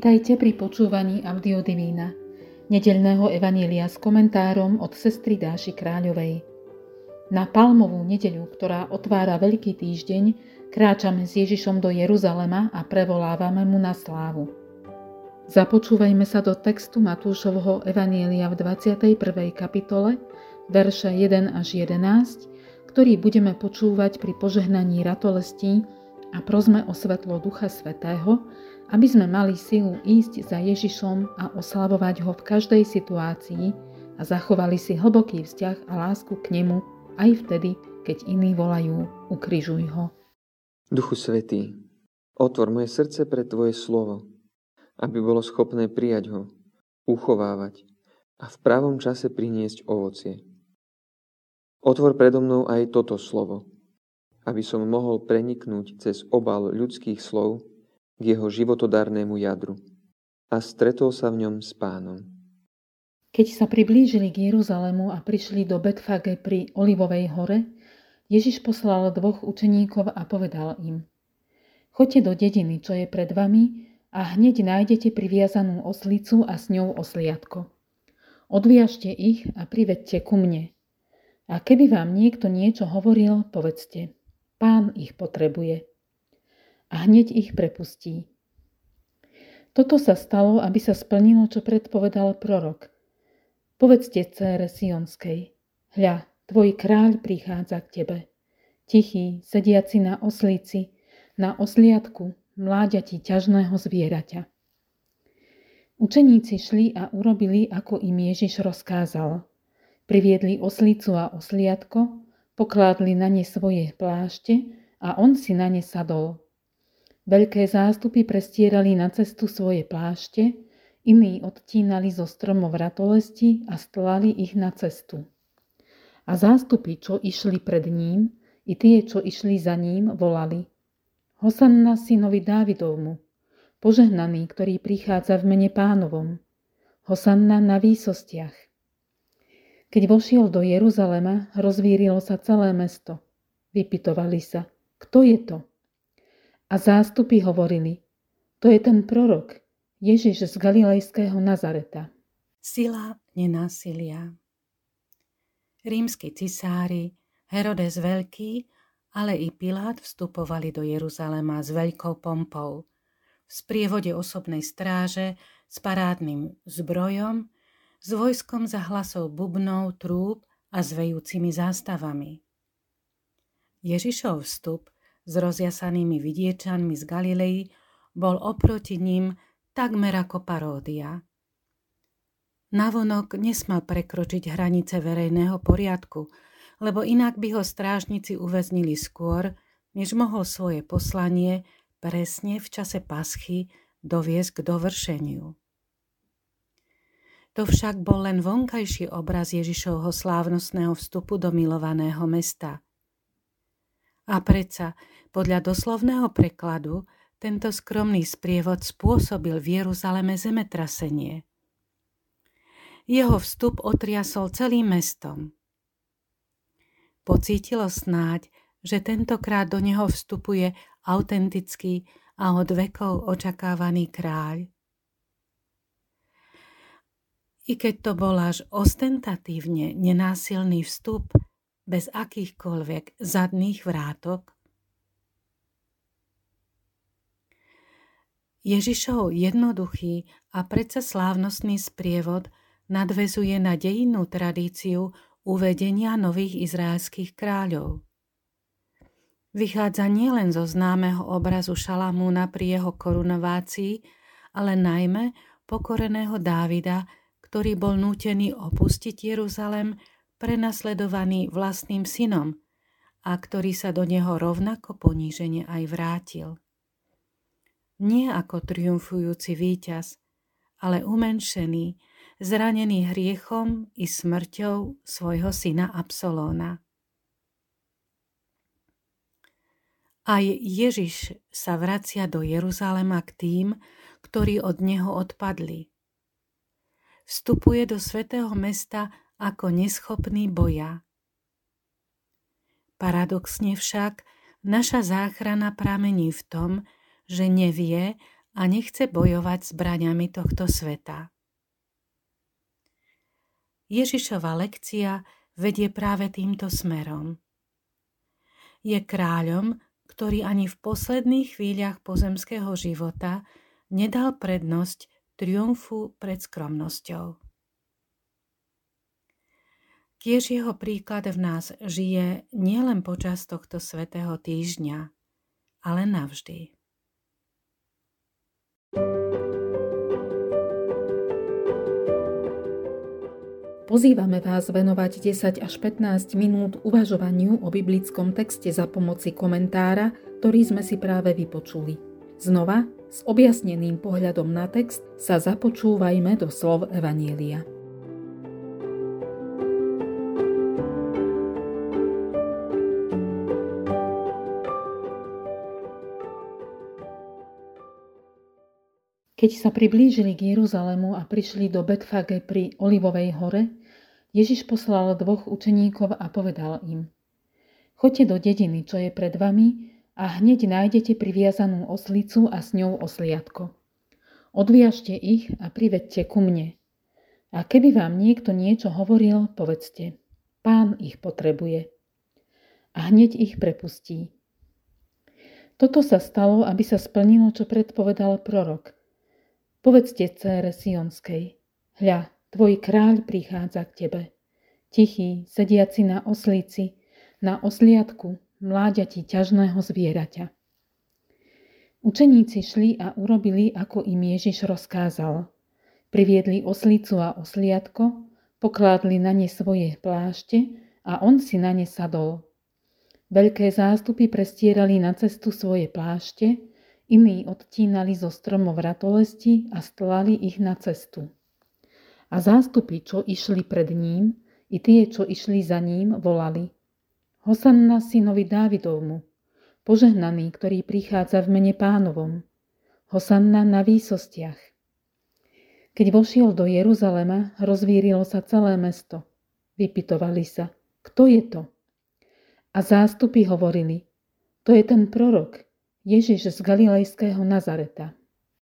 Vítajte pri počúvaní Audiodivína, nedeľného evanília s komentárom od sestry Dáši Kráľovej. Na palmovú nedeľu, ktorá otvára Veľký týždeň, kráčame s Ježišom do Jeruzalema a prevolávame mu na slávu. Započúvajme sa do textu Matúšovho evanília v 21. kapitole, verše 1 až 11, ktorý budeme počúvať pri požehnaní ratolestí a prosme o svetlo Ducha Svetého, aby sme mali silu ísť za Ježišom a oslavovať ho v každej situácii a zachovali si hlboký vzťah a lásku k nemu aj vtedy, keď iní volajú ukrižuj ho. Duchu Svetý, otvor moje srdce pre Tvoje slovo, aby bolo schopné prijať ho, uchovávať a v pravom čase priniesť ovocie. Otvor predo mnou aj toto slovo, aby som mohol preniknúť cez obal ľudských slov k jeho životodárnemu jadru a stretol sa v ňom s pánom. Keď sa priblížili k Jeruzalému a prišli do Betfage pri Olivovej hore, Ježiš poslal dvoch učeníkov a povedal im Choďte do dediny, čo je pred vami a hneď nájdete priviazanú oslicu a s ňou osliadko. Odviažte ich a privedte ku mne. A keby vám niekto niečo hovoril, povedzte, pán ich potrebuje a hneď ich prepustí. Toto sa stalo, aby sa splnilo, čo predpovedal prorok. Povedzte cére Sionskej, hľa, tvoj kráľ prichádza k tebe. Tichý, sediaci na oslíci, na osliadku, mláďati ťažného zvieraťa. Učeníci šli a urobili, ako im Ježiš rozkázal. Priviedli oslicu a osliadko, pokládli na ne svoje plášte a on si na ne sadol. Veľké zástupy prestierali na cestu svoje plášte, iní odtínali zo stromov ratolesti a stlali ich na cestu. A zástupy, čo išli pred ním, i tie, čo išli za ním, volali Hosanna synovi Dávidovmu, požehnaný, ktorý prichádza v mene pánovom. Hosanna na výsostiach. Keď vošiel do Jeruzalema, rozvírilo sa celé mesto. Vypitovali sa, kto je to? A zástupy hovorili, to je ten prorok, Ježiš z Galilejského Nazareta. Sila nenásilia Rímsky cisári, Herodes Veľký, ale i Pilát vstupovali do Jeruzalema s veľkou pompou, v sprievode osobnej stráže, s parádnym zbrojom, s vojskom za hlasov bubnov, trúb a s vejúcimi zástavami. Ježišov vstup s rozjasanými vidiečanmi z Galilei bol oproti ním takmer ako paródia. Navonok nesmal prekročiť hranice verejného poriadku, lebo inak by ho strážnici uväznili skôr, než mohol svoje poslanie presne v čase paschy doviesť k dovršeniu. To však bol len vonkajší obraz Ježišovho slávnostného vstupu do milovaného mesta. A predsa podľa doslovného prekladu tento skromný sprievod spôsobil v Jeruzaleme zemetrasenie. Jeho vstup otriasol celým mestom. Pocítilo snáď, že tentokrát do neho vstupuje autentický a od vekov očakávaný kráľ. I keď to bol až ostentatívne nenásilný vstup, bez akýchkoľvek zadných vrátok, Ježišov jednoduchý a predsa slávnostný sprievod nadvezuje na dejinnú tradíciu uvedenia nových izraelských kráľov. Vychádza nielen zo známeho obrazu Šalamúna pri jeho korunovácii, ale najmä pokoreného Dávida, ktorý bol nútený opustiť Jeruzalem, prenasledovaný vlastným synom a ktorý sa do neho rovnako ponížene aj vrátil nie ako triumfujúci víťaz, ale umenšený, zranený hriechom i smrťou svojho syna Absolóna. Aj Ježiš sa vracia do Jeruzalema k tým, ktorí od neho odpadli. Vstupuje do svätého mesta ako neschopný boja. Paradoxne však naša záchrana pramení v tom, že nevie a nechce bojovať zbraňami tohto sveta. Ježišova lekcia vedie práve týmto smerom. Je kráľom, ktorý ani v posledných chvíľach pozemského života nedal prednosť triumfu pred skromnosťou. Tiež jeho príklad v nás žije nielen počas tohto svetého týždňa, ale navždy. Pozývame vás venovať 10 až 15 minút uvažovaniu o biblickom texte za pomoci komentára, ktorý sme si práve vypočuli. Znova, s objasneným pohľadom na text, sa započúvajme do slov Evanielia. Keď sa priblížili k Jeruzalému a prišli do Betfage pri Olivovej hore, Ježiš poslal dvoch učeníkov a povedal im Choďte do dediny, čo je pred vami a hneď nájdete priviazanú oslicu a s ňou osliadko. Odviažte ich a privedte ku mne. A keby vám niekto niečo hovoril, povedzte, pán ich potrebuje. A hneď ich prepustí. Toto sa stalo, aby sa splnilo, čo predpovedal prorok – Povedzte cére Sionskej, hľa, tvoj kráľ prichádza k tebe. Tichý, sediaci na oslici, na osliadku, mláďati ťažného zvieraťa. Učeníci šli a urobili, ako im Ježiš rozkázal. Priviedli oslicu a osliadko, pokládli na ne svoje plášte a on si na ne sadol. Veľké zástupy prestierali na cestu svoje plášte Iní odtínali zo stromov ratolesti a stlali ich na cestu. A zástupy, čo išli pred ním, i tie, čo išli za ním, volali Hosanna synovi Dávidovmu, požehnaný, ktorý prichádza v mene pánovom. Hosanna na výsostiach. Keď vošiel do Jeruzalema, rozvírilo sa celé mesto. Vypitovali sa, kto je to? A zástupy hovorili, to je ten prorok, Ježiš z Galilejského Nazareta.